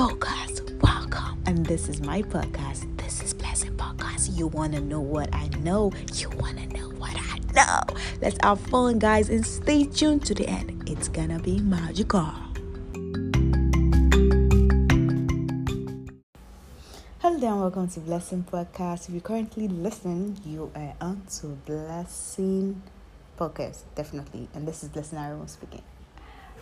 podcast. Welcome. And this is my podcast. This is Blessing Podcast. You want to know what I know? You want to know what I know? Let's have fun, guys, and stay tuned to the end. It's gonna be magical. Hello there, and welcome to Blessing Podcast. If you're currently listening, you are on to Blessing Podcast, definitely. And this is Blessing Aaron speaking.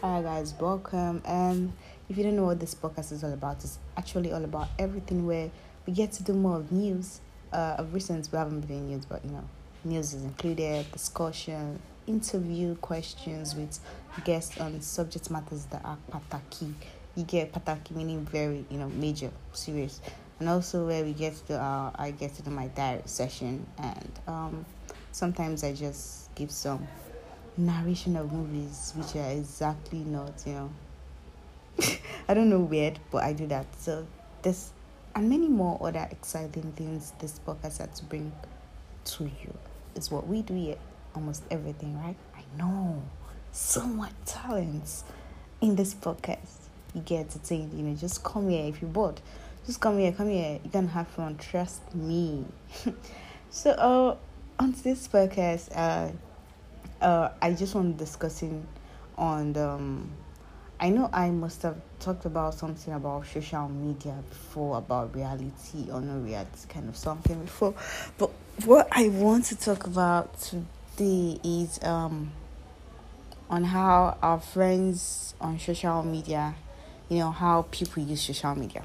Alright, guys, welcome. And if you don't know what this podcast is all about, it's actually all about everything where we get to do more of news. Uh, of recent, we haven't been doing news, but you know, news is included, discussion, interview questions with guests on subject matters that are pataki. You get pataki meaning very, you know, major, serious, and also where we get to, uh, I get to do my diary session, and um, sometimes I just give some narration of movies which are exactly not you know. I don't know weird but i do that. So this and many more other exciting things this podcast had to bring to you. Is what we do here almost everything right? I know. So much talents in this podcast. You get to entertained you know just come here if you're bored. Just come here come here. You can have fun trust me. So uh on this podcast uh uh, I just want discussing on the, um, I know I must have talked about something about social media before about reality or no reality kind of something before, but what I want to talk about today is um on how our friends on social media, you know how people use social media.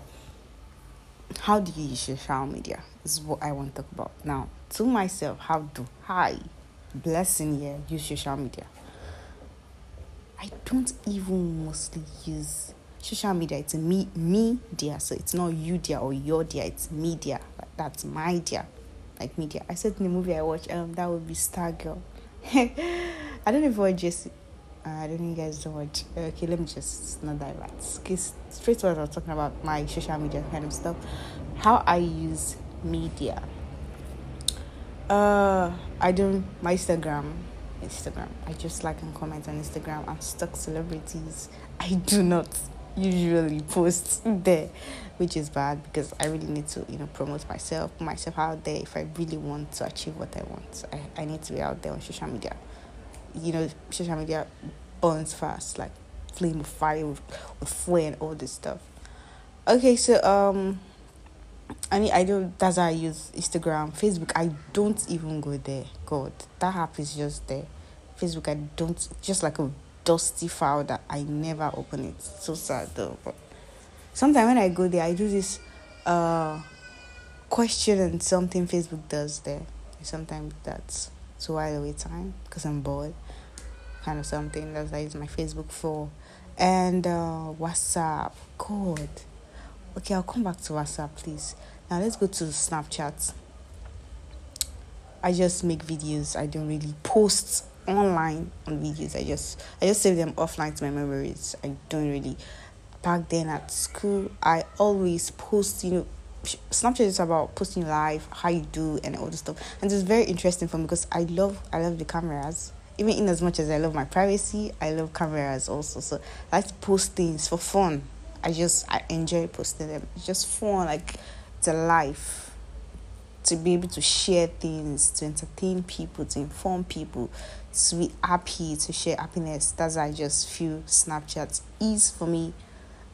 How do you use social media? Is what I want to talk about now. To myself, how do I? Blessing here use social media. I don't even mostly use social media. It's me me dear. So it's not you dear or your dear. It's media that's my dear. Like media i said in the movie i watched um that would be stargirl i don't know if you watch uh, I don't know you guys don't watch. Okay, let me just not divert. Because straight to what I was talking about my social media kind of stuff. How I use media uh, I do my Instagram. Instagram. I just like and comment on Instagram. I'm stuck celebrities. I do not usually post there, which is bad because I really need to, you know, promote myself, put myself out there if I really want to achieve what I want. I, I need to be out there on social media. You know, social media burns fast, like flame of fire with, with flame and all this stuff. Okay, so um I mean, I don't. That's how I use Instagram, Facebook. I don't even go there. God, that app is just there. Facebook, I don't. Just like a dusty file that I never open it. So sad though. But sometimes when I go there, I do this uh question and something Facebook does there. Sometimes that's to while away time because I'm bored. Kind of something that's I use my Facebook for, and uh, WhatsApp. God okay i'll come back to whatsapp please. Now let's go to snapchat. I just make videos. I don't really post online on videos. I just i just save them offline to my memories. I don't really. Back then at school i always post you know snapchat is about posting live how you do and all this stuff. And it's very interesting for me because i love i love the cameras. Even in as much as i love my privacy i love cameras also. So i like to post things for fun I just I enjoy posting them. It's just fun, like a life to be able to share things, to entertain people, to inform people, to be happy, to share happiness. That's I just feel Snapchat is for me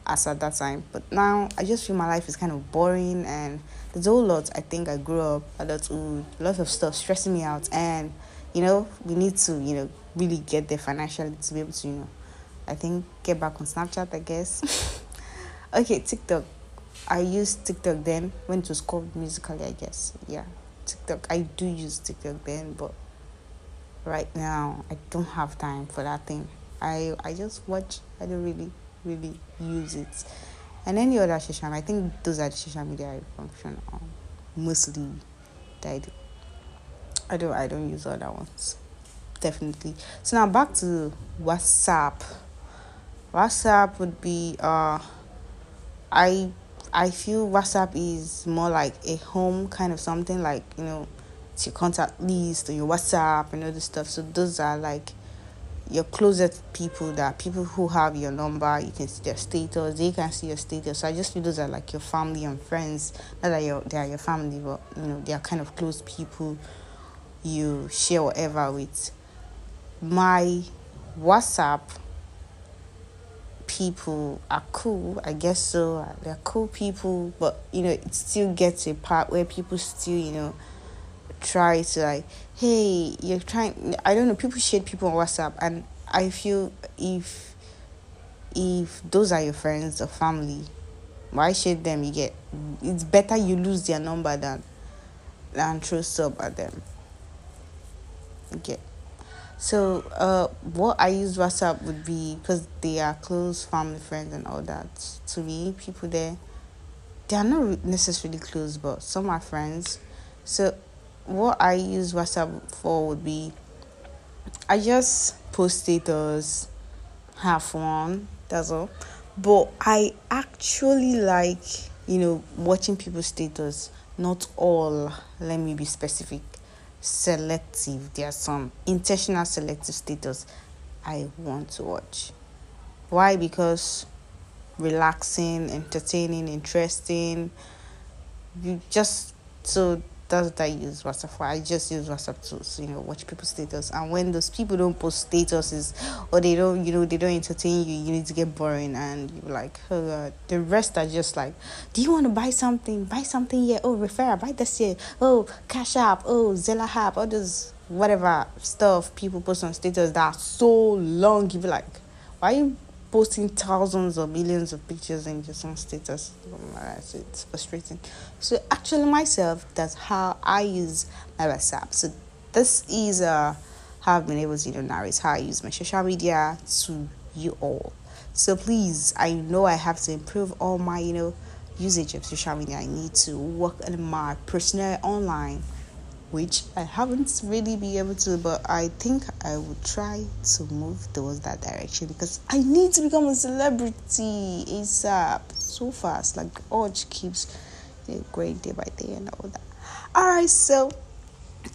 as at that time. But now I just feel my life is kind of boring and there's a whole lot I think I grew up a lot of a lot of stuff stressing me out and you know, we need to, you know, really get there financially to be able to, you know, I think get back on Snapchat I guess. Okay, TikTok. I used TikTok then when it was called Musical.ly, I guess. Yeah, TikTok. I do use TikTok then, but right now I don't have time for that thing. I I just watch. I don't really really use it. And any other social, I think those are the social media I function on mostly. That I do. I don't. I don't use other ones. Definitely. So now back to WhatsApp. WhatsApp would be uh I I feel WhatsApp is more like a home kind of something, like you know, it's your contact list or your WhatsApp and all this stuff. So those are like your closest people that people who have your number you can see their status they can see your status. So i just feel those are like your family and friends. Not that they are your family but you know they are kind of close people you share whatever with. My whatsapp people are cool i guess so. Uh, They're cool people but you know it still gets a part where people still you know try to like hey you're trying i don't know people shade people on whatsapp and i feel if if those are your friends or family why shade them? You get it's better you lose their number than than throw sub at them. Okay so uh what i use whatsapp would be because they are close family friends and all that to me people there they are not necessarily close but some are friends so what I use WhatsApp for would be I just post status, have fun, that's all. But I actually like, you know, watching people's status. Not all, let me be specific. Selective. There are some intentional selective status I want to watch. Why? Because relaxing, entertaining, interesting. You just so that's what I use WhatsApp for. I just use WhatsApp to, you know, watch people's status. And when those people don't post statuses or they don't, you know, they don't entertain you, you need to get boring and you're like, oh God. The rest are just like, do you want to buy something? Buy something here. Oh, refer, buy this here. Oh, Cash App. Oh, Zella App. All this whatever stuff people post on status that are so long. You be like, why you posting thousands or millions of pictures in just on status. It's frustrating. So actually myself, that's how I use my WhatsApp. So this is uh how I've been able to you know narrate how I use my social media to you all. So please, I know I have to improve all my you know usage of social media. I need to work on my personal online which I haven't really been able to, but I think I would try to move towards that direction because I need to become a celebrity ASAP so fast. Like urge keeps growing day by day and all that. Alright, so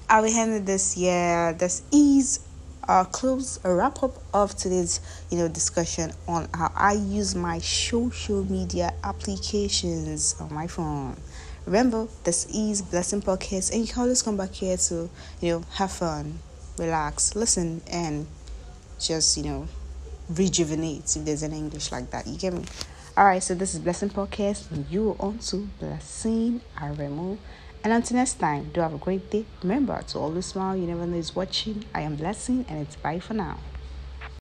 I will end this year. This is a close a wrap up of today's you know discussion on how I use my social media applications on my phone. Remember, this is Blessing Podcast, and you can always come back here to, you know, have fun, relax, listen, and just, you know, rejuvenate if there's any English like that. You get me? All right, so this is Blessing Podcast, and you are on to Blessing Aremo. And until next time, do have a great day. Remember to always smile. You never know who's watching. I am Blessing, and it's bye for now.